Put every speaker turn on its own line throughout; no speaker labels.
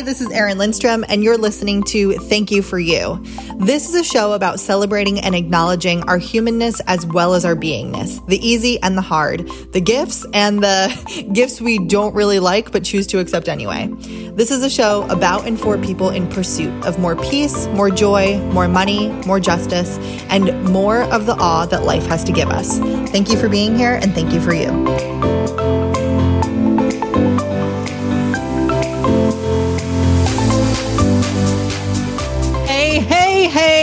This is Erin Lindstrom, and you're listening to Thank You for You. This is a show about celebrating and acknowledging our humanness as well as our beingness, the easy and the hard, the gifts and the gifts we don't really like but choose to accept anyway. This is a show about and for people in pursuit of more peace, more joy, more money, more justice, and more of the awe that life has to give us. Thank you for being here, and thank you for you.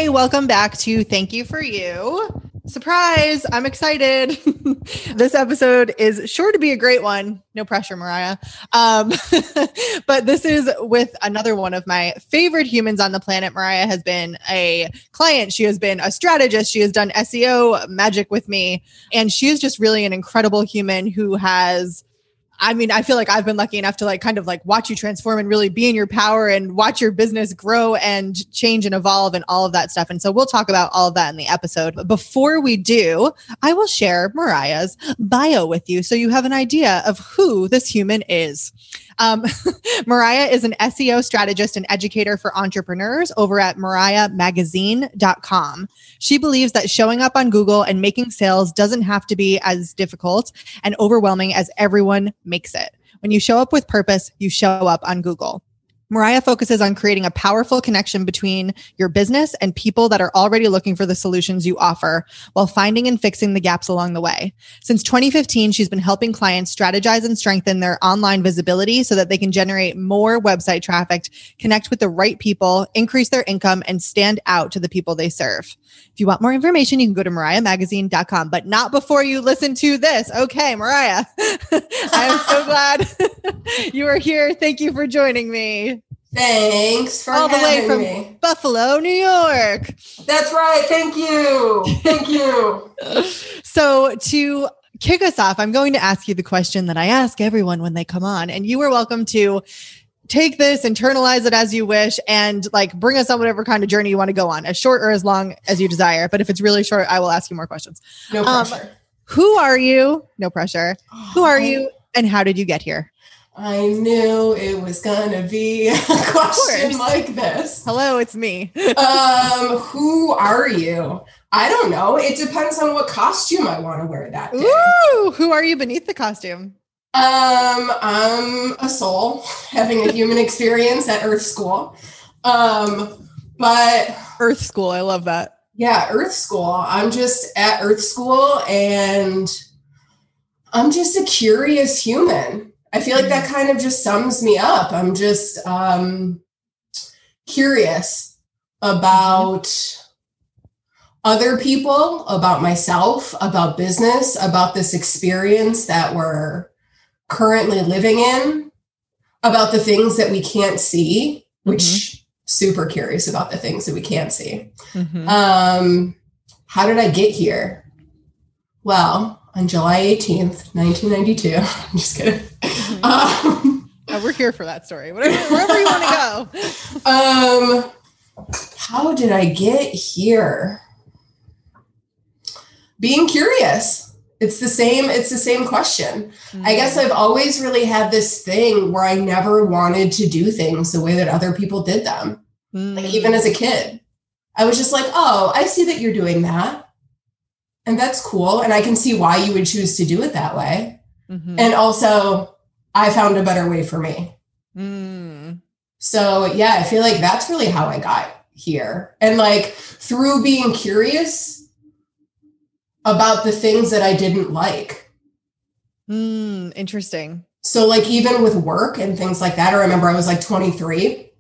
Welcome back to Thank You for You. Surprise, I'm excited. this episode is sure to be a great one. No pressure, Mariah. Um, but this is with another one of my favorite humans on the planet. Mariah has been a client, she has been a strategist, she has done SEO magic with me, and she is just really an incredible human who has I mean, I feel like I've been lucky enough to like kind of like watch you transform and really be in your power and watch your business grow and change and evolve and all of that stuff. And so we'll talk about all of that in the episode. But before we do, I will share Mariah's bio with you so you have an idea of who this human is. Um, Mariah is an SEO strategist and educator for entrepreneurs over at mariahmagazine.com. She believes that showing up on Google and making sales doesn't have to be as difficult and overwhelming as everyone makes it. When you show up with purpose, you show up on Google. Mariah focuses on creating a powerful connection between your business and people that are already looking for the solutions you offer while finding and fixing the gaps along the way. Since 2015, she's been helping clients strategize and strengthen their online visibility so that they can generate more website traffic, connect with the right people, increase their income, and stand out to the people they serve. If you want more information, you can go to mariahmagazine.com, but not before you listen to this. Okay, Mariah, I am so glad you are here. Thank you for joining me.
Thanks for
all the way from
me.
Buffalo, New York.
That's right. Thank you. Thank you.
so to kick us off, I'm going to ask you the question that I ask everyone when they come on, and you are welcome to take this, internalize it as you wish, and like bring us on whatever kind of journey you want to go on, as short or as long as you desire. But if it's really short, I will ask you more questions.
No pressure. Um,
who are you? No pressure. Who are you, and how did you get here?
I knew it was gonna be a question like this.
Hello, it's me.
um, who are you? I don't know. It depends on what costume I want to wear that day.
Ooh, who are you beneath the costume?
Um, I'm a soul having a human experience at Earth School. Um, but
Earth School, I love that.
Yeah, Earth School. I'm just at Earth School and I'm just a curious human. I feel like that kind of just sums me up. I'm just um, curious about other people, about myself, about business, about this experience that we're currently living in, about the things that we can't see, which mm-hmm. super curious about the things that we can't see. Mm-hmm. Um, how did I get here? Well, on July 18th, 1992. I'm just kidding. Mm-hmm.
Um, oh, we're here for that story. Whatever, wherever you want
to go. Um, how did I get here? Being curious. It's the same. It's the same question. Mm-hmm. I guess I've always really had this thing where I never wanted to do things the way that other people did them. Mm-hmm. Like even as a kid, I was just like, "Oh, I see that you're doing that." And that's cool. And I can see why you would choose to do it that way. Mm-hmm. And also, I found a better way for me. Mm. So, yeah, I feel like that's really how I got here. And like through being curious about the things that I didn't like.
Mm, interesting.
So, like, even with work and things like that, I remember I was like 23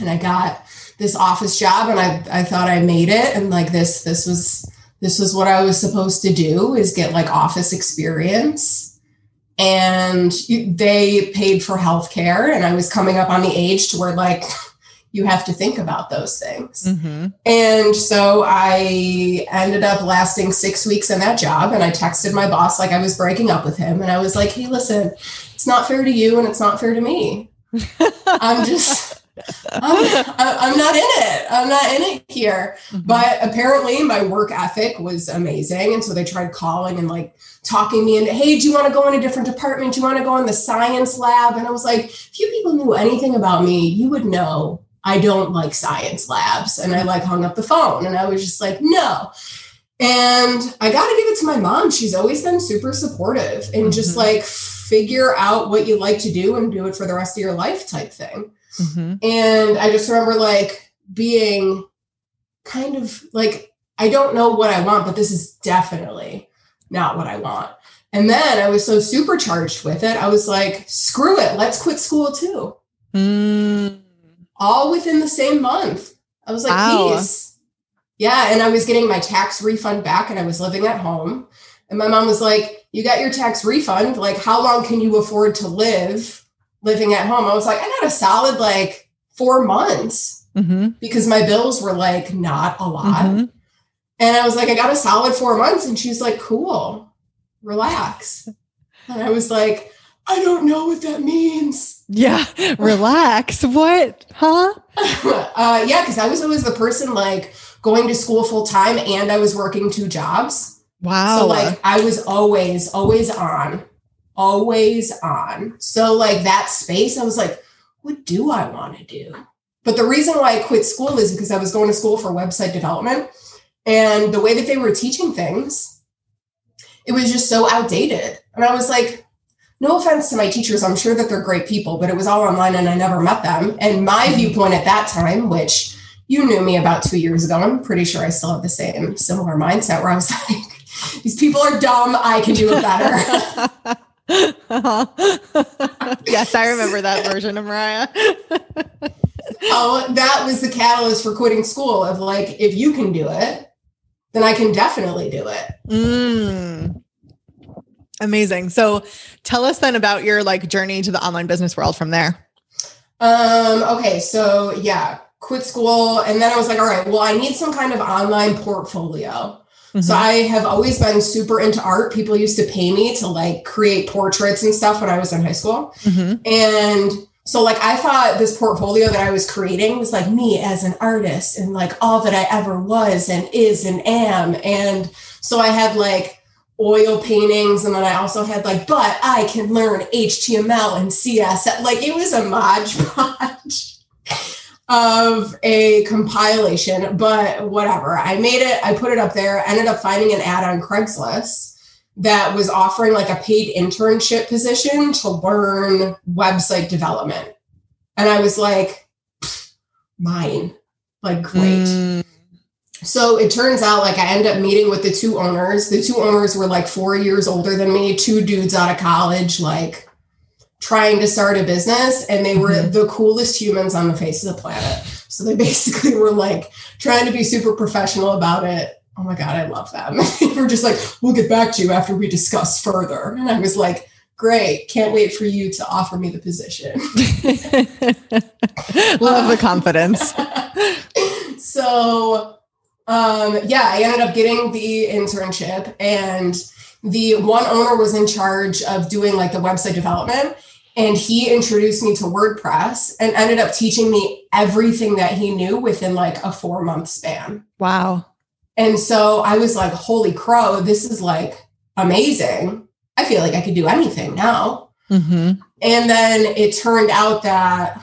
and I got this office job and I, I thought I made it. And like, this, this was, this was what I was supposed to do is get like office experience. And they paid for healthcare. And I was coming up on the age to where like you have to think about those things. Mm-hmm. And so I ended up lasting six weeks in that job. And I texted my boss like I was breaking up with him. And I was like, hey, listen, it's not fair to you and it's not fair to me. I'm just I'm, I'm not in it. I'm not in it here. Mm-hmm. But apparently, my work ethic was amazing. And so they tried calling and like talking me into, hey, do you want to go in a different department? Do you want to go in the science lab? And I was like, if you people knew anything about me, you would know I don't like science labs. And I like hung up the phone and I was just like, no. And I got to give it to my mom. She's always been super supportive and mm-hmm. just like figure out what you like to do and do it for the rest of your life type thing. Mm-hmm. And I just remember like being kind of like, I don't know what I want, but this is definitely not what I want. And then I was so supercharged with it. I was like, screw it, let's quit school too. Mm. All within the same month. I was like, wow. peace. Yeah. And I was getting my tax refund back and I was living at home. And my mom was like, You got your tax refund. Like, how long can you afford to live living at home? I was like, I got a solid like four months mm-hmm. because my bills were like not a lot. Mm-hmm. And I was like, I got a solid four months. And she's like, Cool, relax. And I was like, I don't know what that means.
Yeah, relax. what? Huh?
uh, yeah, because I was always the person like, going to school full time and I was working two jobs.
Wow.
So like I was always, always on, always on. So like that space, I was like, what do I want to do? But the reason why I quit school is because I was going to school for website development. And the way that they were teaching things, it was just so outdated. And I was like, no offense to my teachers, I'm sure that they're great people, but it was all online and I never met them. And my mm-hmm. viewpoint at that time, which you knew me about two years ago. I'm pretty sure I still have the same similar mindset where I was like, these people are dumb. I can do it better.
yes, I remember that version of Mariah.
oh, that was the catalyst for quitting school of like, if you can do it, then I can definitely do it. Mm.
Amazing. So tell us then about your like journey to the online business world from there.
Um, okay, so yeah, quit school. And then I was like, all right, well, I need some kind of online portfolio. Mm-hmm. So I have always been super into art. People used to pay me to like create portraits and stuff when I was in high school. Mm-hmm. And so like I thought this portfolio that I was creating was like me as an artist and like all that I ever was and is and am. And so I had like oil paintings and then I also had like, but I can learn HTML and CSS. Like it was a modge podge of a compilation, but whatever. I made it, I put it up there, ended up finding an ad on Craigslist that was offering like a paid internship position to learn website development. And I was like, mine, like, great. Mm. So it turns out like I end up meeting with the two owners. The two owners were like four years older than me, two dudes out of college, like trying to start a business and they were mm-hmm. the coolest humans on the face of the planet. So they basically were like trying to be super professional about it. Oh my God, I love them. they were just like, we'll get back to you after we discuss further. And I was like, great. Can't wait for you to offer me the position.
love the confidence.
so, um, yeah, I ended up getting the internship and the one owner was in charge of doing like the website development and he introduced me to WordPress and ended up teaching me everything that he knew within like a four month span.
Wow.
And so I was like, holy crow, this is like amazing. I feel like I could do anything now. Mm-hmm. And then it turned out that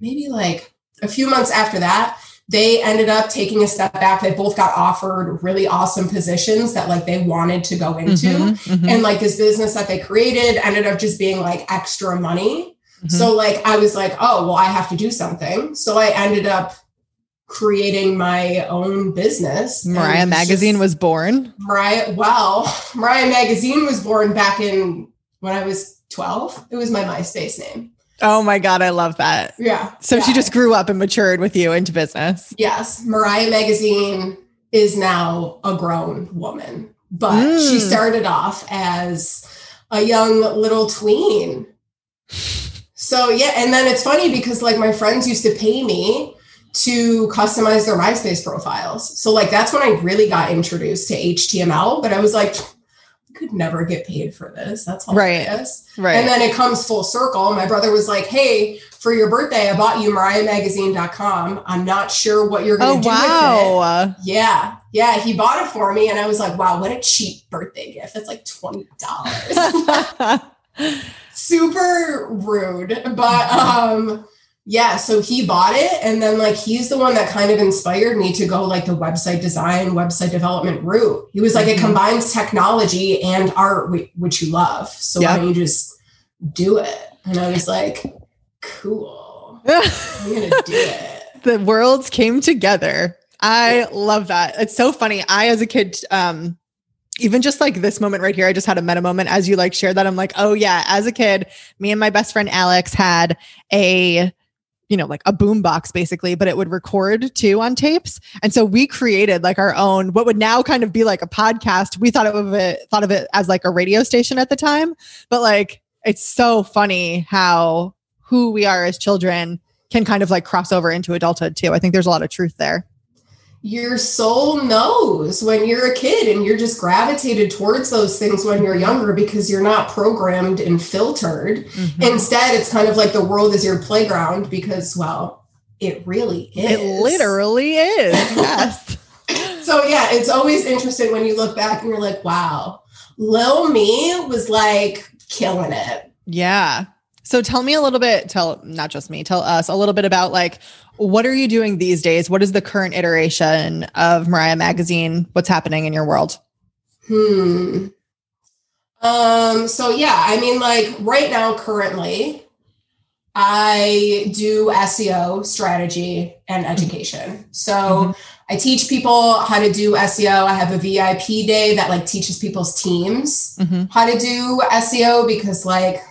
maybe like a few months after that, they ended up taking a step back. They both got offered really awesome positions that like they wanted to go into. Mm-hmm, mm-hmm. And like this business that they created ended up just being like extra money. Mm-hmm. So like I was like, oh, well, I have to do something. So I ended up creating my own business.
Mariah Magazine just, was born.
Mariah, well, Mariah Magazine was born back in when I was 12. It was my MySpace name.
Oh my God, I love that.
Yeah.
So
yeah.
she just grew up and matured with you into business.
Yes. Mariah Magazine is now a grown woman, but mm. she started off as a young little tween. So, yeah. And then it's funny because like my friends used to pay me to customize their MySpace profiles. So, like, that's when I really got introduced to HTML. But I was like, I could never get paid for this. That's hilarious.
Right. right.
And then it comes full circle. My brother was like, Hey, for your birthday, I bought you MariahMagazine.com. I'm not sure what you're
oh
going to do with it.
wow.
Yeah. Yeah. He bought it for me. And I was like, wow, what a cheap birthday gift. That's like $20. Super rude. But um yeah, so he bought it and then like he's the one that kind of inspired me to go like the website design, website development route. He was like,
Mhm.
it combines technology and art, which you love. So
Yeah.
why don't you just do it? And I was like, cool. I'm gonna do it.
the worlds came together. I love that. It's so funny. I, as a kid, um, even just like this moment right here, I just had a meta moment as you like shared that. I'm like, oh yeah, as a kid, me and my best friend Alex had a, you know, like a boom box basically, but it would record too on tapes. And so we created like our own, what would now kind of be like a podcast. We thought of it, thought of it as like a radio station at the time, but like, it's so funny how who we are as children can kind of like cross over into adulthood too. I think there's a lot of truth there.
Your soul knows when you're a kid and you're just gravitated towards those things when you're younger because you're not programmed and filtered.
Mm-hmm.
Instead, it's kind of like the world is your playground because, well, it really is.
It literally is. Yes.
So, yeah, it's always interesting when you look back and you're like, wow, Lil Me was like killing it.
yeah. So tell me a little bit, tell not just me, tell us a little bit about like what are you doing these days? What is the current iteration of Mariah Magazine? What's happening in your world?
Hmm. Um, so yeah, I mean, like right now, currently, I do SEO strategy and education. So
Mhm.
I teach people how to do SEO. I have a VIP day that like teaches people's teams
Mm-hmm.
how to do SEO because like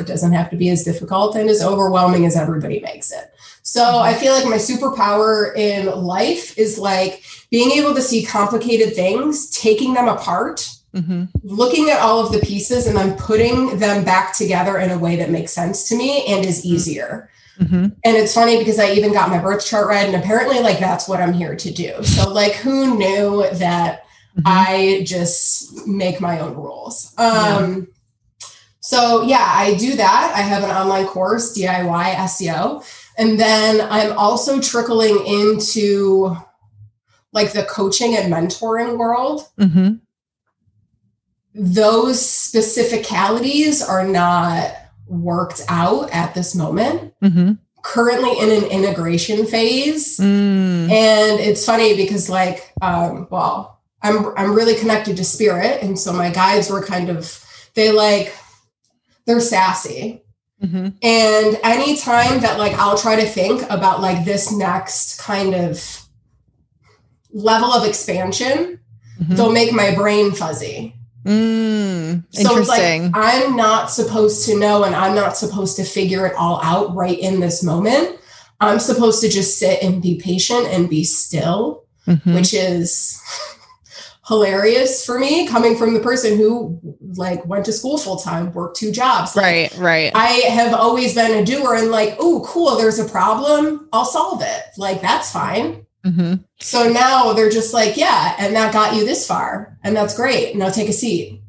it doesn't have to be as difficult and as overwhelming as everybody makes it. So I feel like my superpower in life is like being able to see complicated things, taking them apart,
Mm-hmm.
looking at all of the pieces and then putting them back together in a way that makes sense to me and is easier.
Mm-hmm.
And it's funny because I even got my birth chart read and apparently like that's what I'm here to do. So like who knew that
Mm-hmm.
I just make my own rules. Um, So, yeah, I do that. I have an online course, DIY SEO. And then I'm also trickling into like the coaching and mentoring world.
Mm-hmm.
Those specificalities are not worked out at this moment.
Mm-hmm.
Currently in an integration phase.
Mm.
And it's funny because, like, um, well, I'm I'm really connected to spirit, and so my guides were kind of they like they're sassy.
Mm-hmm.
And anytime that like I'll try to think about like this next kind of level of expansion,
Mm-hmm.
they'll make my brain fuzzy.
Mm.
So it's like I'm not supposed to know and I'm not supposed to figure it all out right in this moment. I'm supposed to just sit and be patient and be still
Mhm.
which is hilarious for me coming from the person who like went to school full time worked two jobs Like,
Right, right.
i have always been a doer and like oh cool there's a problem i'll solve it like that's fine
Mm-hmm.
so now they're just like yeah and that got you this far and that's great now take a seat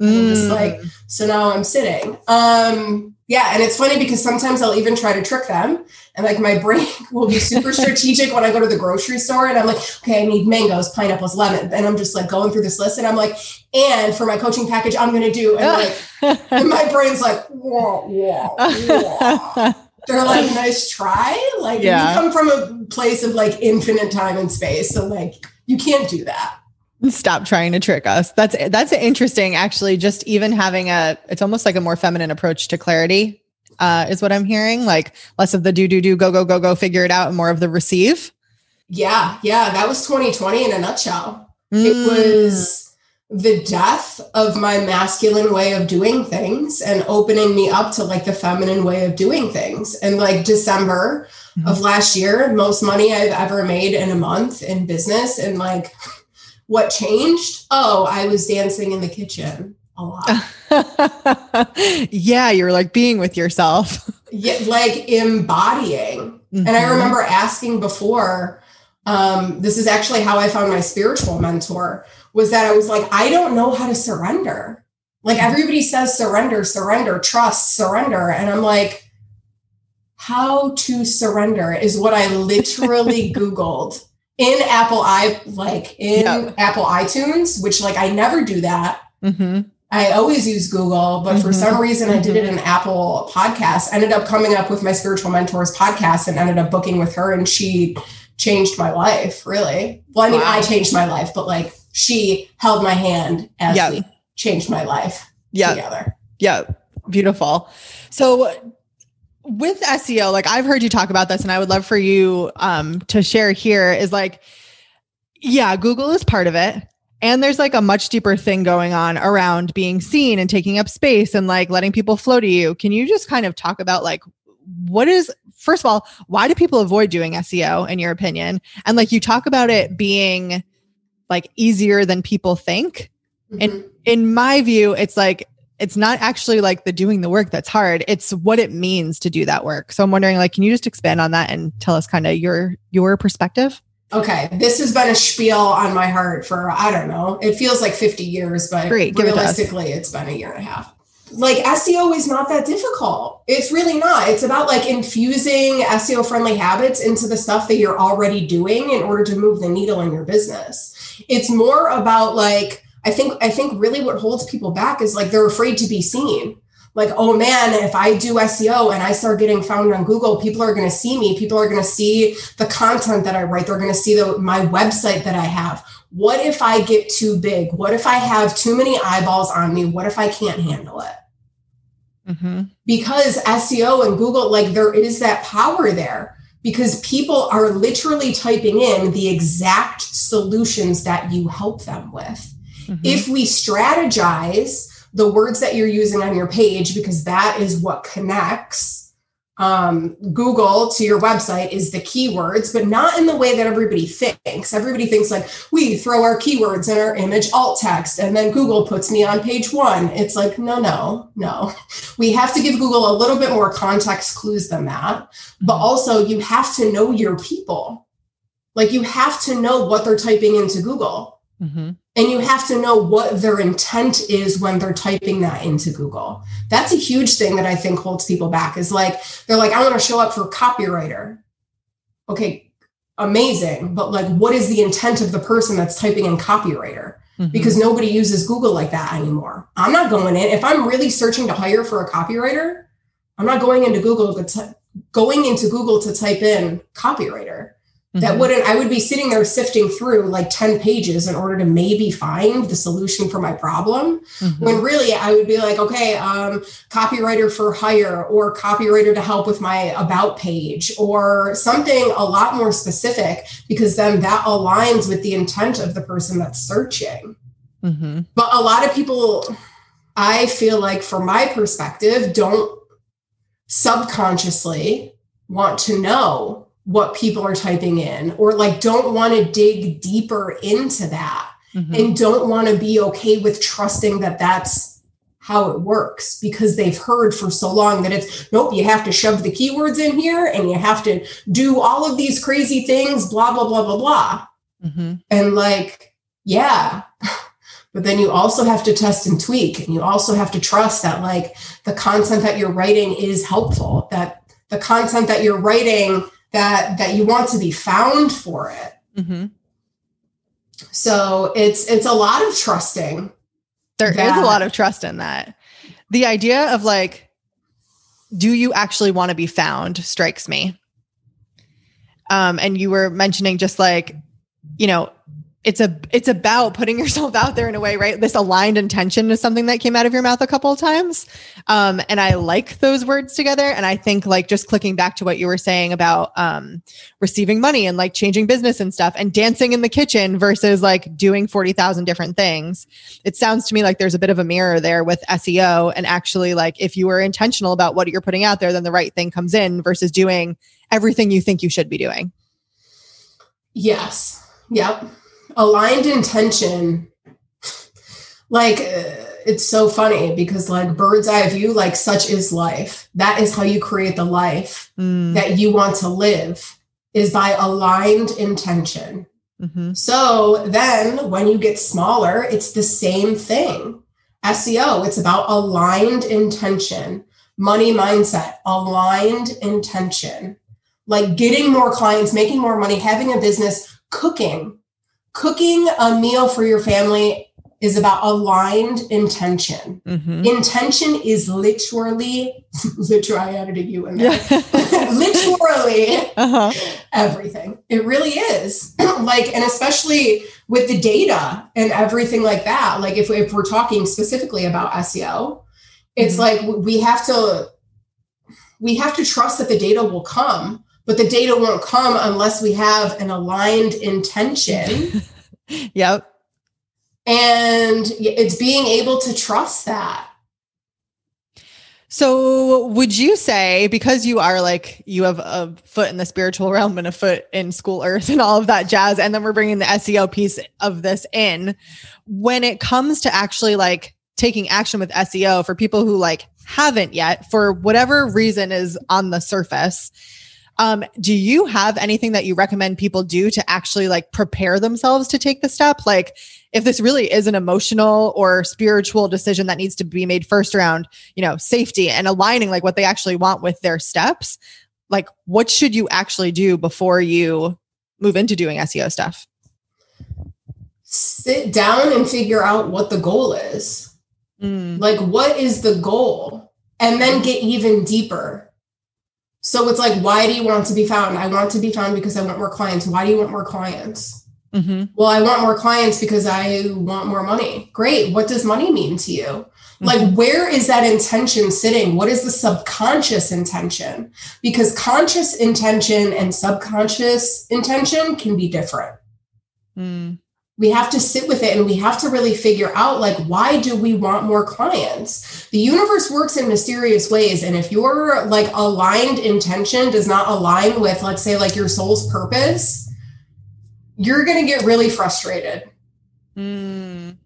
I'm just
Mm.
like so now i'm sitting um yeah and it's funny because sometimes i'll even try to trick them and like my brain will be super strategic when i go to the grocery store and i'm like okay i need mangoes pineapples lemon and i'm just like going through this list and i'm like and for my coaching package i'm gonna do and like and my brain's like whoa whoa whoa they're like nice try? Like
Yeah.
you come from a place of like infinite time and space so like you can't do that
Stop trying to trick us. That's that's interesting. Actually, just even having a, it's almost like a more feminine approach to clarity, uh, is what I'm hearing. Like less of the do do do go go go go figure it out, and more of the receive.
yeah yeah that was 2020 in a nutshell
Mm.
It was the death of my masculine way of doing things and opening me up to like the feminine way of doing things. And like December of last year, most money I've ever made in a month in business. And like what changed? Oh, I was dancing in the kitchen a lot.
yeah, you're like being with yourself.
yeah, like embodying. And I
Mhm.
remember asking before, um, this is actually how I found my spiritual mentor. was that I was like, I don't know how to surrender. Like everybody says surrender, surrender, trust, surrender. And I'm like, how to surrender is what I literally Googled in Apple i like in. Apple iTunes, which like I never do that. Mm-hmm. I always use Google, but mm-hmm. for some reason I did it mm-hmm. in Apple podcast. Ended up coming up with my spiritual mentors podcast and ended up booking with her and she changed my life, really. Well, I mean, wow. I changed my life, but like she held my hand as yep. we changed my life yep. together.
Yeah. Beautiful. So with SEO, like I've heard you talk about this and I would love for you um, to share here is like, yeah, Google is part of it. And there's like a much deeper thing going on around being seen and taking up space and like letting people flow to you. Can you just kind of talk about like what is first of all, why do people avoid doing SEO in your opinion? And like you talk about it being like easier than people think. Mm-hmm. And in my view, it's like it's not actually like the doing the work that's hard. It's what it means to do that work. So I'm wondering like can you just expand on that and tell us kind of your your perspective?
Okay, this has been a spiel on my heart for I don't know. It feels like 50 years, but Great, realistically, it it's been a year and a half. Like SEO is not that difficult. It's really not. It's about like infusing SEO friendly habits into the stuff that you're already doing in order to move the needle in your business. It's more about like I think I think really what holds people back is like they're afraid to be seen like, oh man, if I do SEO and I start getting found on Google, people are going to see me. People are going to see the content that I write. They're going to see the, my website that I have. What if I get too big? What if I have too many eyeballs on me? What if I can't handle it? Mm-hmm. Because SEO and Google, like, there is that power there because people are literally typing in the exact solutions that you help them with. Mm-hmm. If we strategize, the words that you're using on your page because that is what connects um, Google to your website is the keywords, but not in the way that everybody thinks. Everybody thinks like we throw our keywords in our image alt text and then Google puts me on page one. It's like, no, no, no. We have to give Google a little bit more context clues than that. But mm-hmm. also, you have to know your people. Like, you have to know what they're typing into Google. Mm-hmm. And you have to know what their intent is when they're typing that into Google. That's a huge thing that I think holds people back is like, they're like, I want to show up for copywriter. Okay, amazing. But like, what is the intent of the person that's typing in copywriter? Mm-hmm. Because nobody uses Google like that anymore. I'm not going in. If I'm really searching to hire for a copywriter, I'm not going into Google to t- going into Google to type in copywriter mm-hmm. that wouldn't i would be sitting there sifting through like 10 pages in order to maybe find the solution for my problem mm-hmm. when really i would be like okay um, copywriter for hire or copywriter to help with my about page or something a lot more specific because then that aligns with the intent of the person that's searching mm-hmm. but a lot of people i feel like from my perspective don't subconsciously want to know what people are typing in or like don't want to dig deeper into that mm-hmm. and don't want to be okay with trusting that that's how it works because they've heard for so long that it's nope you have to shove the keywords in here and you have to do all of these crazy things blah blah blah blah blah mm-hmm. and like yeah but then you also have to test and tweak and you also have to trust that like the content that you're writing is helpful that the content that you're writing that that you want to be found for it mm-hmm. so it's it's a lot of trusting
There that. is a lot of trust in that the idea of like do you actually want to be found strikes me um and you were mentioning just like you know it's a it's about putting yourself out there in a way right? This aligned intention is something that came out of your mouth a couple of times. Um, and i like those words together. And i think like just clicking back to what you were saying about um, receiving money and like changing business and stuff and dancing in the kitchen versus like doing 40,000 different things. It sounds to me like there's a bit of a mirror there with seo and actually like if you are intentional about what you're putting out there then the right thing comes in versus doing everything you think you should be doing.
Yes. Yep aligned intention like uh, it's so funny because like bird's eye view like such is life that is how you create the life mm. that you want to live is by aligned intention Mm-hmm. So then when you get smaller, it's the same thing. SEO, it's about aligned intention, money mindset, aligned intention, like getting more clients, making more money, having a business, cooking. Cooking a meal for your family is about aligned intention. Mm-hmm. Intention is literally, literally, I added a U in there. literally uh-huh. everything. It really is. like, and especially with the data and everything like that. Like, if, if we're talking specifically about SEO, it's mm-hmm. like we have to we have to trust that the data will come but the data won't come unless we have an aligned intention.
Yep.
And it's being able to trust that.
So would you say because you are like you have a foot in the spiritual realm and a foot in school earth and all of that jazz and then we're bringing the SEO piece of this in when it comes to actually like taking action with SEO for people who like haven't yet for whatever reason is on the surface um, do you have anything that you recommend people do to actually like prepare themselves to take the step? Like, if this really is an emotional or spiritual decision that needs to be made first around, you know, safety and aligning like what they actually want with their steps, like, what should you actually do before you move into doing SEO stuff?
Sit down and figure out what the goal is. Mm. Like, what is the goal? And then get even deeper so it's like, why do you want to be found? I want to be found because I want more clients. Why do you want more clients? Mm-hmm. Well, I want more clients because I want more money. Great. What does money mean to you? Mm-hmm. Like, where is that intention sitting? What is the subconscious intention? Because conscious intention and subconscious intention can be different. Mm we have to sit with it and we have to really figure out like why do we want more clients? The universe works in mysterious ways and if your like aligned intention does not align with let's say like your soul's purpose you're going to get really frustrated. Mm.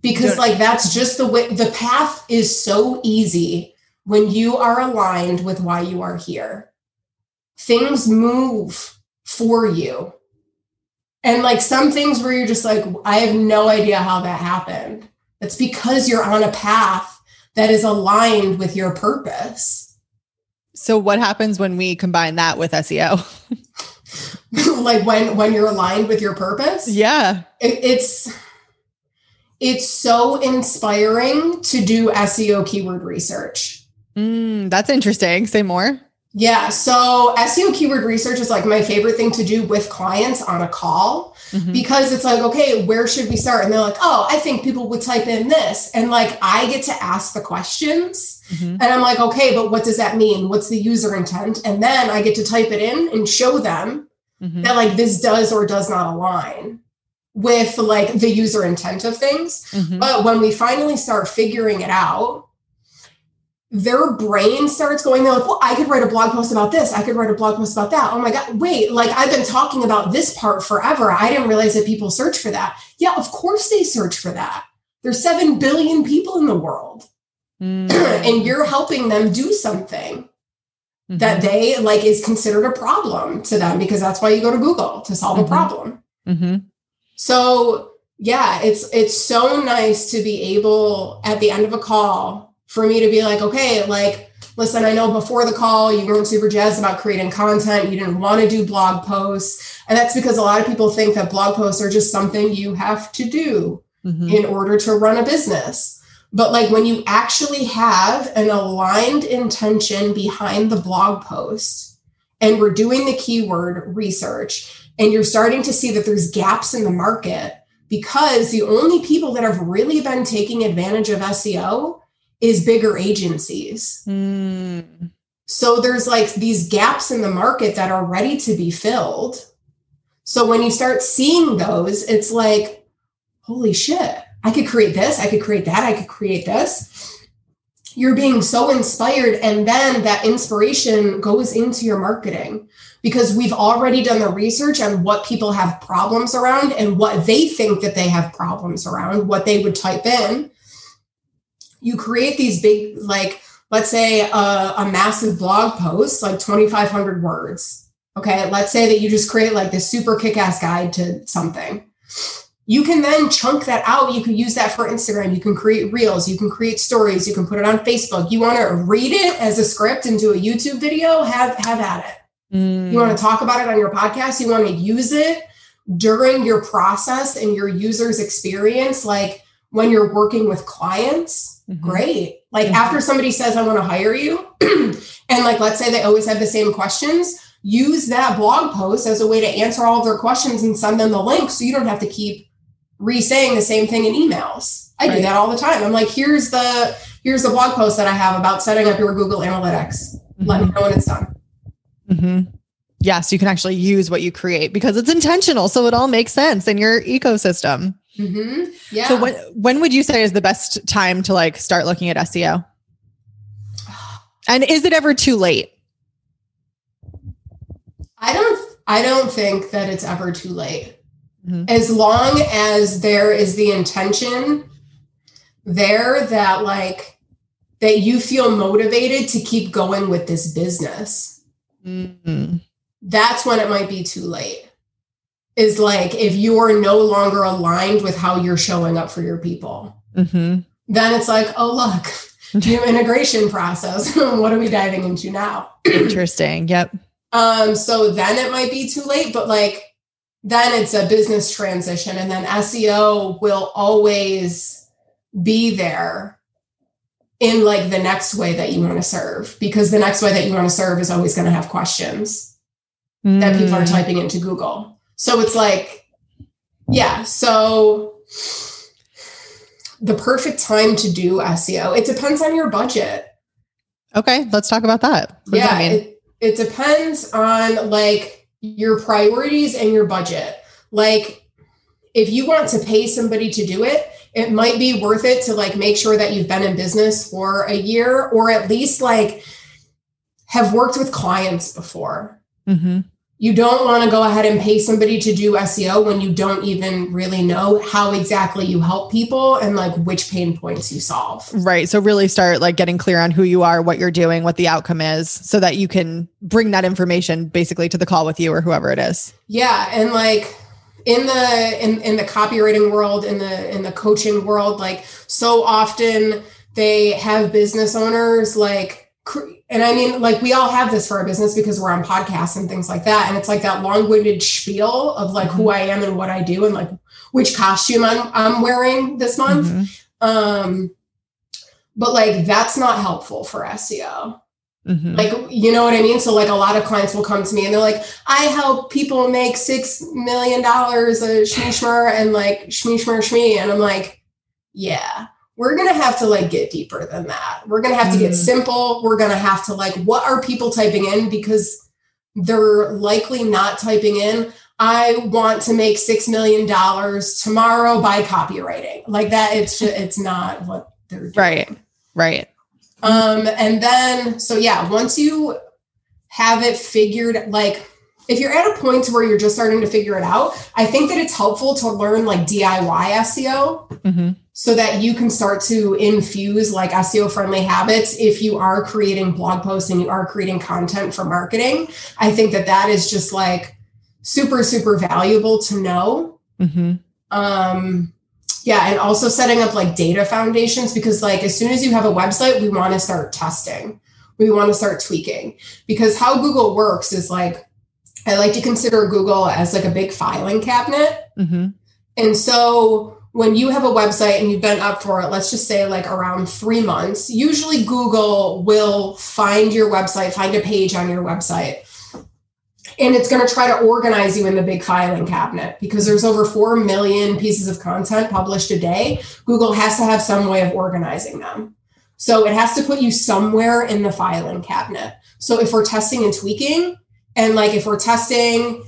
because like that's just the way the path is so easy when you are aligned with why you are here. Things move for you and like some things where you're just like, I have no idea how that happened. It's because you're on a path that is aligned with your purpose.
So what happens when we combine that with SEO?
like when when you're aligned with your purpose?
Yeah.
It, it's it's so inspiring to do SEO keyword research.
Mm, that's interesting. Say more.
Yeah. So SEO keyword research is like my favorite thing to do with clients on a call mm-hmm. because it's like, okay, where should we start? And they're like, oh, I think people would type in this. And like, I get to ask the questions mm-hmm. and I'm like, okay, but what does that mean? What's the user intent? And then I get to type it in and show them mm-hmm. that like this does or does not align with like the user intent of things. Mm-hmm. But when we finally start figuring it out, their brain starts going, they're like, well, I could write a blog post about this. I could write a blog post about that. Oh my God, wait, like I've been talking about this part forever. I didn't realize that people search for that. Yeah, of course they search for that. There's 7 billion people in the world. Mm. and you're helping them do something mm-hmm. that they like is considered a problem to them because that's why you go to Google to solve mm-hmm. a problem. Mm-hmm. So yeah, it's it's so nice to be able at the end of a call for me to be like, okay, like, listen, I know before the call you weren't super jazzed about creating content. You didn't want to do blog posts. And that's because a lot of people think that blog posts are just something you have to do mm-hmm. in order to run a business. But like when you actually have an aligned intention behind the blog post and we're doing the keyword research and you're starting to see that there's gaps in the market because the only people that have really been taking advantage of SEO is bigger agencies. Mm. So there's like these gaps in the market that are ready to be filled. So when you start seeing those, it's like, holy shit, I could create this, I could create that, I could create this. You're being so inspired. And then that inspiration goes into your marketing because we've already done the research on what people have problems around and what they think that they have problems around, what they would type in you create these big, like, let's say a, a massive blog post, like 2,500 words. Okay. Let's say that you just create like this super kick ass guide to something. You can then chunk that out. You can use that for Instagram. You can create reels. You can create stories. You can put it on Facebook. You want to read it as a script and do a YouTube video? Have have at it.
Mm.
You want to talk about it on your podcast? You want to use it during your process and your user's experience, like when you're working with clients?
Mhm.
Great. Like
Mhm.
after somebody says, I want to hire you, and like let's say they always have the same questions, use that blog post as a way to answer all of their questions and send them the link so you don't have to keep re-saying the same thing in emails. I do that all the time. I'm like, here's the here's the blog post that I have about setting up your Google Analytics. Let me know when it's done.
Mm-hmm. Yeah, so you can actually use what you create because it's intentional. So it all makes sense in your ecosystem.
Hmm Yeah.
So when when would you say is the best time to like start looking at SEO? And is it ever too late?
I don't I don't think that it's ever too late.
Mhm.
As long as there is the intention there that like that you feel motivated to keep going with this business.
Mhm.
That's when it might be too late. Is like if you're no longer aligned with how you're showing up for your people.
Mhm.
Then it's like, oh look, new integration process. what are we diving into now?
Interesting. Yep.
Um, so then it might be too late, but like then it's a business transition, and then SEO will always be there in like the next way that you want to serve because the next way that you want to serve is always going to have questions that people are
Mm.
typing into Google. So it's like, yeah. So the perfect time to do SEO, it depends on your budget.
Okay, let's talk about that. What
yeah
that mean?
it, it depends on like your priorities and your budget like if you want to pay somebody to do it it might be worth it to like make sure that you've been in business for a year or at least like have worked with clients before
Mhm.
You don't want to go ahead and pay somebody to do SEO when you don't even really know how exactly you help people and like which pain points you solve.
Right. So really start like getting clear on who you are, what you're doing, what the outcome is, so that you can bring that information basically to the call with you or whoever it is.
Yeah, and like in the in in the copywriting world, in the in the coaching world, like so often they have business owners like and I mean like we all have this for our business because we're on podcasts and things like that and it's like that long-winded spiel of like who I am and what I do and like which costume I'm I'm wearing this month.
Mhm.
Um but like that's not helpful for SEO.
Mhm.
Like, you know what I mean? So, like, a lot of clients will come to me and they're like, I help people make $6 million a shmee and like shmee shmer shmee. And I'm like, yeah, we're going to have to like get deeper than that. We're going to have to get
Mm.
simple. We're going to have to like, what are people typing in? Because they're likely not typing in, I want to make $6 million tomorrow by copywriting. Like that, it's just, it's not what they're doing.
Right. Right.
Um, and then, so yeah, once you have it figured, like if you're at a point where you're just starting to figure it out, I think that it's helpful to learn like DIY SEO
hmm
so that you can start to infuse like SEO friendly habits if you are creating blog posts and you are creating content for marketing. I think that that is just like super, super valuable to know.
Hmm
um yeah and also setting up like data foundations because like as soon as you have a website we want to start testing. We want to start tweaking because how google works is like i like to consider google as like a big filing cabinet.
Hmm
and so when you have a website and you've been up for it let's just say like around three months usually google will find your website find a page on your website. And it's going to try to organize you in the big filing cabinet because there's over 4 million pieces of content published a day. Google has to have some way of organizing them. So it has to put you somewhere in the filing cabinet. So if we're testing and tweaking and like if we're testing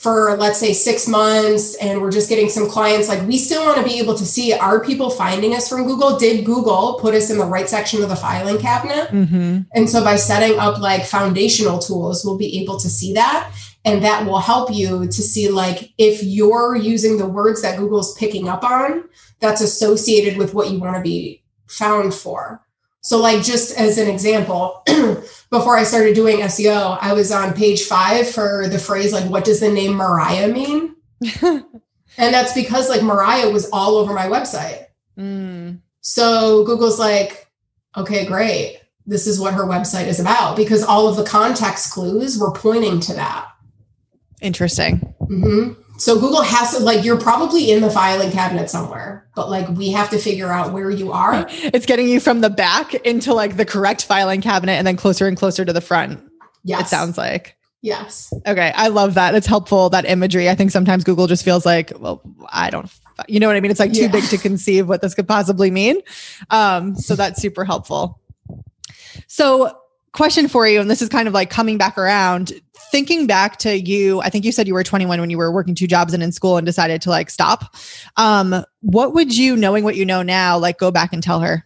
for let's say six months and we're just getting some clients like we still want to be able to see are people finding us from google did google put us in the right section of the filing cabinet
hmm
and so by setting up like foundational tools, we'll be able to see that. And that will help you to see like if you're using the words that Google's picking up on, that's associated with what you want to be found for. So, like, just as an example, before I started doing SEO, I was on page five for the phrase, like, what does the name Mariah mean? and that's because, like, Mariah was all over my website. Mm. So, Google's like, okay, great. This is what her website is about because all of the context clues were pointing to that.
Interesting.
Mm-hmm. So Google has to like you're probably in the filing cabinet somewhere, but like we have to figure out where you are.
It's getting you from the back into like the correct filing cabinet and then closer and closer to the front. Yes. It sounds like.
Yes.
Okay. I love that. It's helpful that imagery. I think sometimes Google just feels like, well, I don't you know what I mean? It's like too yeah. big to conceive what this could possibly mean. Um, so that's super helpful. So question for you, and this is kind of like coming back around thinking back to you, I think you said you were 21 when you were working two jobs and in school and decided to like stop. Um, what would you, knowing what you know now, like go back and tell her?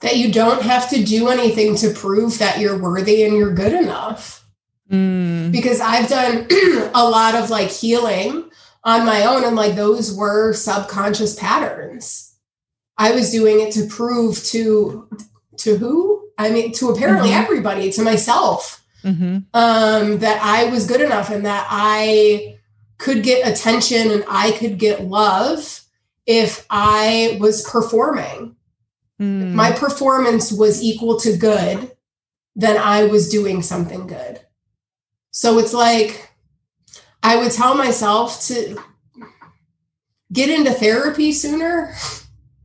That you don't have to do anything to prove that you're worthy and you're good enough. Mm. Because I've done a lot of like healing on my own, and like those were subconscious patterns. I was doing it to prove to to who? I mean, to apparently mm-hmm. everybody, to myself, mm-hmm. um, that I was good enough and that I could get attention and I could get love if I was performing. Mm. My performance was equal to good, then I was doing something good. So it's like I would tell myself to get into therapy sooner.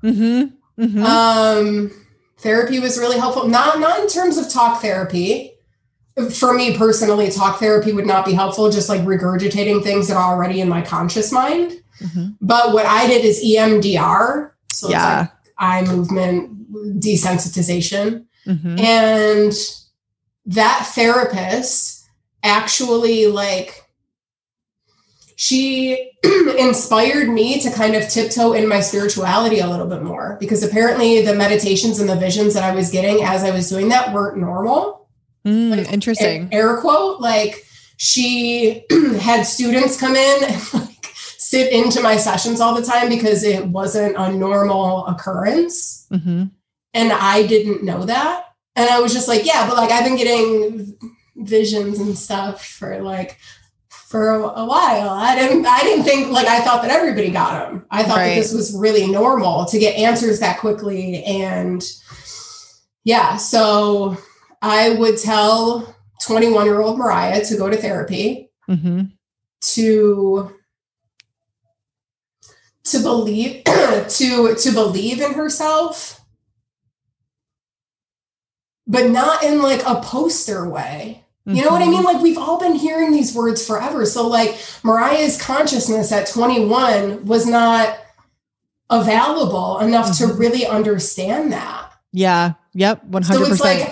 Mm-hmm. Mm-hmm. Um, therapy was really helpful. Not not in terms of talk therapy. For me personally, talk therapy would not be helpful. Just like regurgitating things that are already in my conscious mind. Mm-hmm. But what I did is EMDR. So yeah. Like eye movement desensitization. Mm-hmm. And that therapist actually like she inspired me to kind of tiptoe in my spirituality a little bit more because apparently the meditations and the visions that I was getting as I was doing that weren't normal.
Mm, like, interesting.
Air, quote, like she had students come in and like sit into my sessions all the time because it wasn't a normal occurrence. Mm-hmm. And I didn't know that. And I was just like, yeah, but like I've been getting visions and stuff for like for a, a, while. I didn't I didn't think like I thought that everybody got them. I thought right. that this was really normal to get answers that quickly and yeah, so I would tell 21 year old Mariah to go to therapy mm-hmm. to to believe to to believe in herself but not in like a poster way you know what I mean? Like we've all been hearing these words forever. So like Mariah's consciousness at 21 was not available enough mm-hmm. to really understand that.
Yeah. Yep. 100%. So it's like,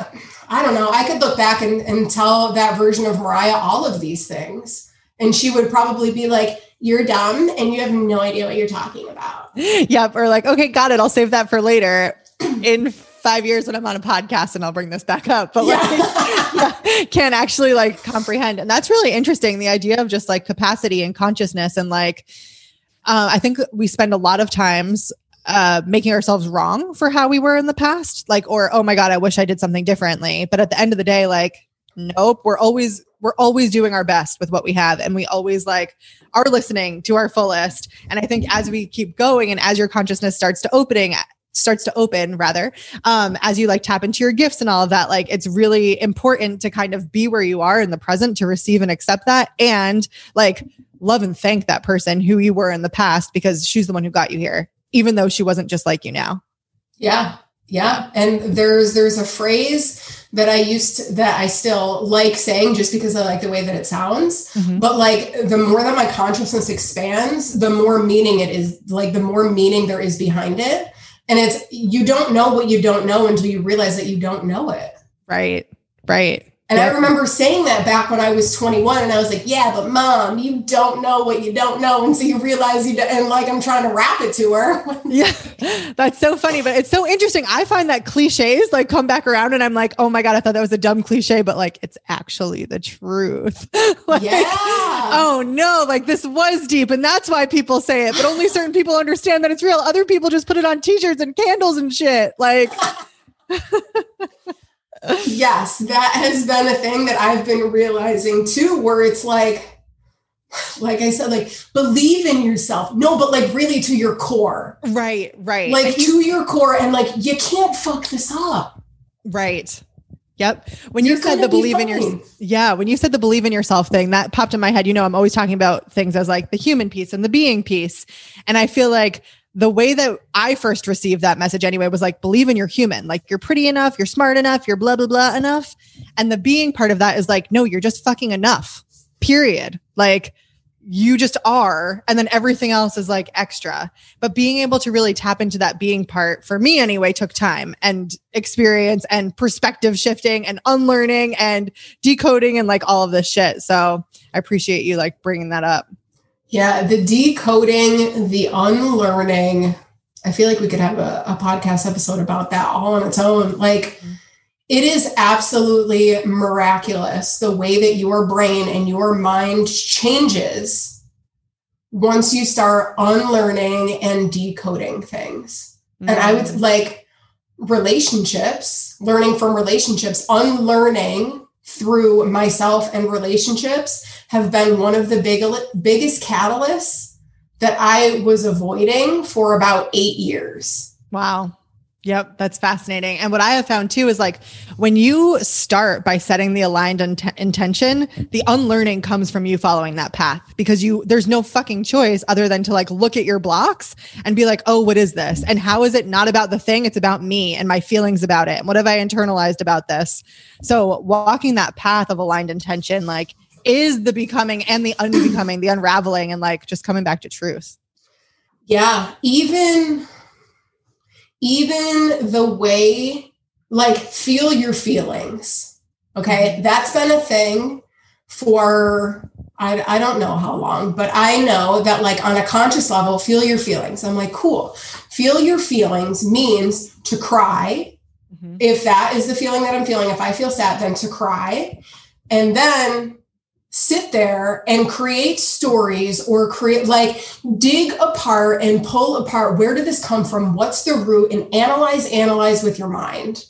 I don't know. I could look back and, and tell that version of Mariah all of these things. And she would probably be like, you're dumb and you have no idea what you're talking about.
Yep. Or like, okay, got it. I'll save that for later. In five years when I'm on a podcast and I'll bring this back up, but like, yeah. yeah, can't actually like comprehend. And that's really interesting. The idea of just like capacity and consciousness. And like, uh, I think we spend a lot of times uh, making ourselves wrong for how we were in the past. Like, or, oh my God, I wish I did something differently. But at the end of the day, like, nope, we're always, we're always doing our best with what we have. And we always like are listening to our fullest. And I think as we keep going and as your consciousness starts to opening, starts to open rather um, as you like tap into your gifts and all of that like it's really important to kind of be where you are in the present to receive and accept that and like love and thank that person who you were in the past because she's the one who got you here even though she wasn't just like you now.
Yeah. Yeah. And there's there's a phrase that i used to, that i still like saying just because i like the way that it sounds. Mm-hmm. but like the more that my consciousness expands the more meaning it is like the more meaning there is behind it and it's you don't know what you don't know until you realize that you don't know it.
Right right
And. I remember saying that back when I was 21, and I was like, "Yeah, but mom, you don't know what you don't know," so you realize you don't, and like I'm trying to wrap it to her.
Yeah, that's so funny, but it's so interesting. I find that cliches like come back around, and I'm like, oh my god, I thought that was a dumb cliche, but like it's actually the truth. Like,
yeah.
Oh no, like this was deep, and that's why people say it. But only certain people understand that it's real. Other people just put it on t-shirts and candles and shit. Like,
yes, that has been a thing that I've been realizing too, where it's like, like I said, like believe in yourself. No, but like really to your core,
right, right,
like
you-
to your core, and like you can't fuck this up.
right. Yep. When you
You're
said
gonna
the
be
believe in your yeah, when you said the believe in yourself thing, that popped in my head. You know, I'm always talking about things as like the human piece and the being piece. And I feel like the way that I first received that message anyway was like believe in your human. Like you're pretty enough, you're smart enough, you're blah blah blah enough. And the being part of that is like no, you're just fucking enough. Period. Like you just are and then everything else is like extra but being able to really tap into that being part for me anyway took time and experience and perspective shifting and unlearning and decoding and like all of this shit so i appreciate you like bringing that up
Yeah, the decoding, the unlearning. I feel like we could have a, a podcast episode about that all on its own. Like, mm-hmm. it is absolutely miraculous the way that your brain and your mind changes once you start unlearning and decoding things. And I would mm-hmm. like relationships, learning from relationships, unlearning through myself and relationships have been one of the big, biggest catalysts that I was avoiding for about eight years.
Wow. Yep, that's fascinating. And what I have found too is like when you start by setting the aligned int- intention, the unlearning comes from you following that path because you there's no fucking choice other than to like look at your blocks and be like, "Oh, what is this? And how is it not about the thing? It's about me and my feelings about it. And what have I internalized about this?" So, walking that path of aligned intention like is the becoming and the unbecoming, the unraveling and like just coming back to truth.
Yeah, even even the way like feel your feelings. Okay? That's been a thing for I, I don't know how long, but I know that like on a conscious level, feel your feelings. I'm like, cool. Feel your feelings means to cry.
Mhm.
If that is the feeling that I'm feeling, if I feel sad, then to cry. And then sit there and create stories or create like dig apart and pull apart where did this come from? What's the root? And analyze analyze with your mind.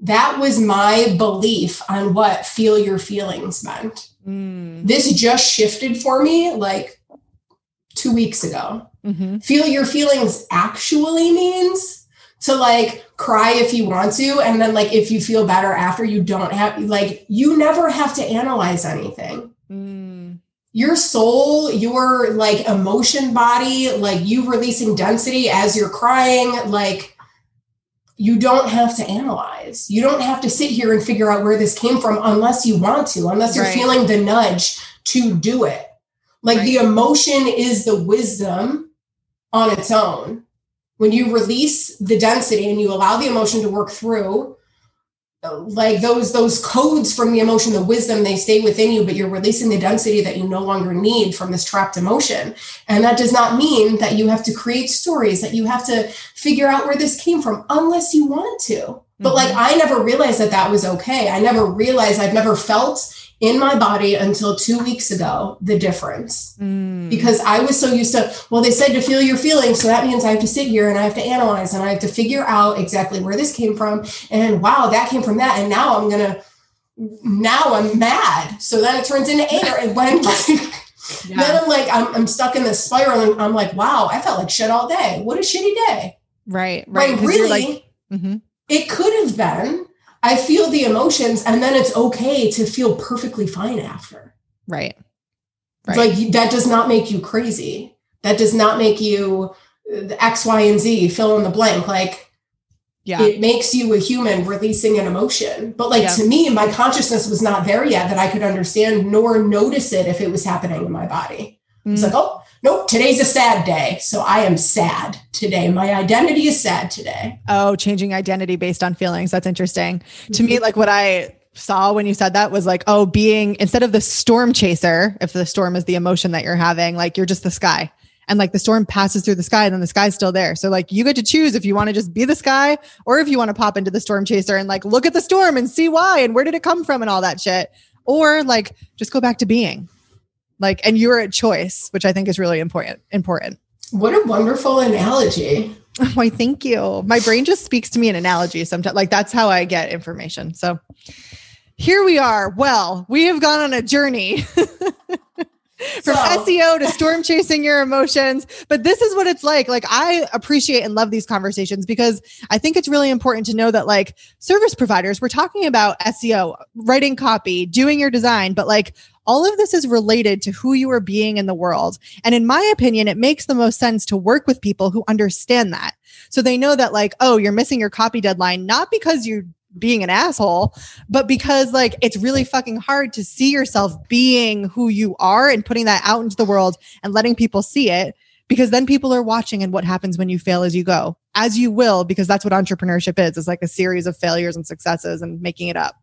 That was my belief on what feel your feelings meant.
Mm.
this just shifted for me like two weeks ago.
Mhm.
feel your feelings actually means to like cry if you want to and then like if you feel better after you don't have like you never have to analyze anything
Mm.
your soul, your like emotion body, like you releasing density as you're crying, like you don't have to analyze. You don't have to sit here and figure out where this came from unless you want to, unless you're
Right.
feeling the nudge to do it. Like the emotion is the wisdom on its own. When you release the density and you allow the emotion to work through, like those those codes from the emotion the wisdom they stay within you but you're releasing the density that you no longer need from this trapped emotion. And that does not mean that you have to create stories that you have to figure out where this came from unless you want to. But like mm-hmm. i never realized that that was okay. I never realized i've never felt in my body until two weeks ago the difference
Mm.
because I was so used to, well, they said to feel your feelings. So that means I have to sit here and I have to analyze and I have to figure out exactly where this came from. And wow, that came from that. And now I'm going to, now I'm mad. So then it turns into anger. And when like,
Yeah.
then I'm like, I'm, I'm stuck in this spiral and I'm like, wow, I felt like shit all day. What a shitty day.
Right, right.
Like really,
like, mhm.
it could have been. I feel the emotions and then it's okay to feel perfectly fine after.
right, right.
Like that does not make you crazy. That does not make you uh, X, Y, and Z, fill in the blank. Like
yeah,
it makes you a human releasing an emotion. But like
Yeah.
to me, my consciousness was not there yet that I could understand nor notice it if it was happening in my body. It's
Mm.
like, oh, nope, today's a sad day. So I am sad today. My identity is sad today.
oh, changing identity based on feelings. That's interesting. To me, mm-hmm. like what I saw when you said that was like, oh, being instead of the storm chaser, if the storm is the emotion that you're having, like you're just the sky. And like the storm passes through the sky and then the sky's still there. So like you get to choose if you want to just be the sky or if you want to pop into the storm chaser and like look at the storm and see why and where did it come from and all that shit. Or like just go back to being. Like and you're at choice, which I think is really important important.
What a wonderful analogy.
Why, thank you. My brain just speaks to me in analogies sometimes. Like that's how I get information. So here we are. Well, we have gone on a journey. From so. SEO to storm chasing your emotions. But this is what it's like. Like, I appreciate and love these conversations because I think it's really important to know that, like, service providers, we're talking about SEO, writing copy, doing your design, but like, all of this is related to who you are being in the world. And in my opinion, it makes the most sense to work with people who understand that. So they know that, like, oh, you're missing your copy deadline, not because you're being an asshole, but because like it's really fucking hard to see yourself being who you are and putting that out into the world and letting people see it because then people are watching and what happens when you fail as you go as you will because that's what entrepreneurship is it's like a series of failures and successes and making it up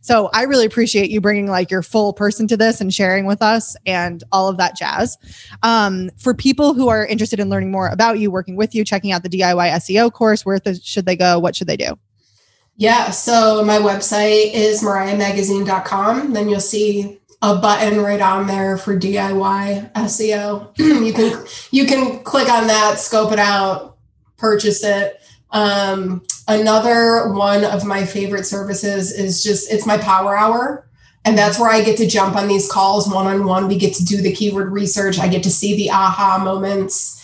so i really appreciate you bringing like your full person to this and sharing with us and all of that jazz um, for people who are interested in learning more about you working with you checking out the diy seo course where should they go what should they do
yeah. So my website is mariahmagazine.com. Then you'll see a button right on there for DIY SEO. you can you can click on that, scope it out, purchase it. Um, another one of my favorite services is just it's my power hour. And that's where I get to jump on these calls one on one. We get to do the keyword research. I get to see the aha moments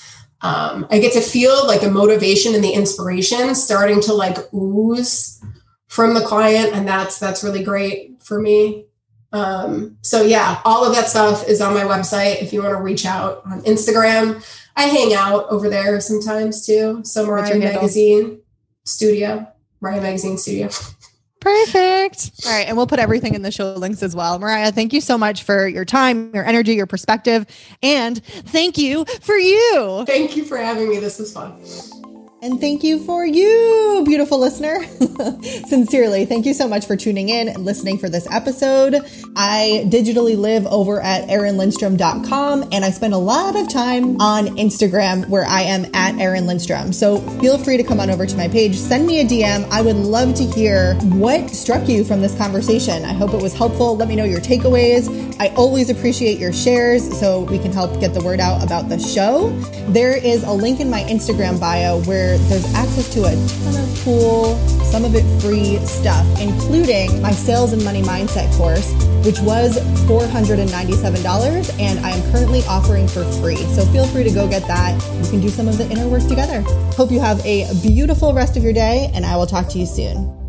um, I get to feel like a motivation and the inspiration starting to like ooze from the client, and that's that's really great for me. Um, so yeah, all of that stuff is on my website. If you want to reach out on Instagram, I hang out over there sometimes too. So Mariah Magazine Studio, Mariah Magazine Studio.
Perfect. All right. And we'll put everything in the show links as well. Mariah, thank you so much for your time, your energy, your perspective, and thank you for you.
Thank you for having me. This was fun.
And thank you for you, beautiful listener. Sincerely, thank you so much for tuning in and listening for this episode. I digitally live over at erinlindstrom.com and I spend a lot of time on Instagram where I am at Erin Lindstrom. So feel free to come on over to my page, send me a DM. I would love to hear what struck you from this conversation. I hope it was helpful. Let me know your takeaways. I always appreciate your shares so we can help get the word out about the show. There is a link in my Instagram bio there's access to a ton of cool, some of it free stuff, including my sales and money mindset course, which was $497 and I am currently offering for free. So feel free to go get that. We can do some of the inner work together. Hope you have a beautiful rest of your day and I will talk to you soon.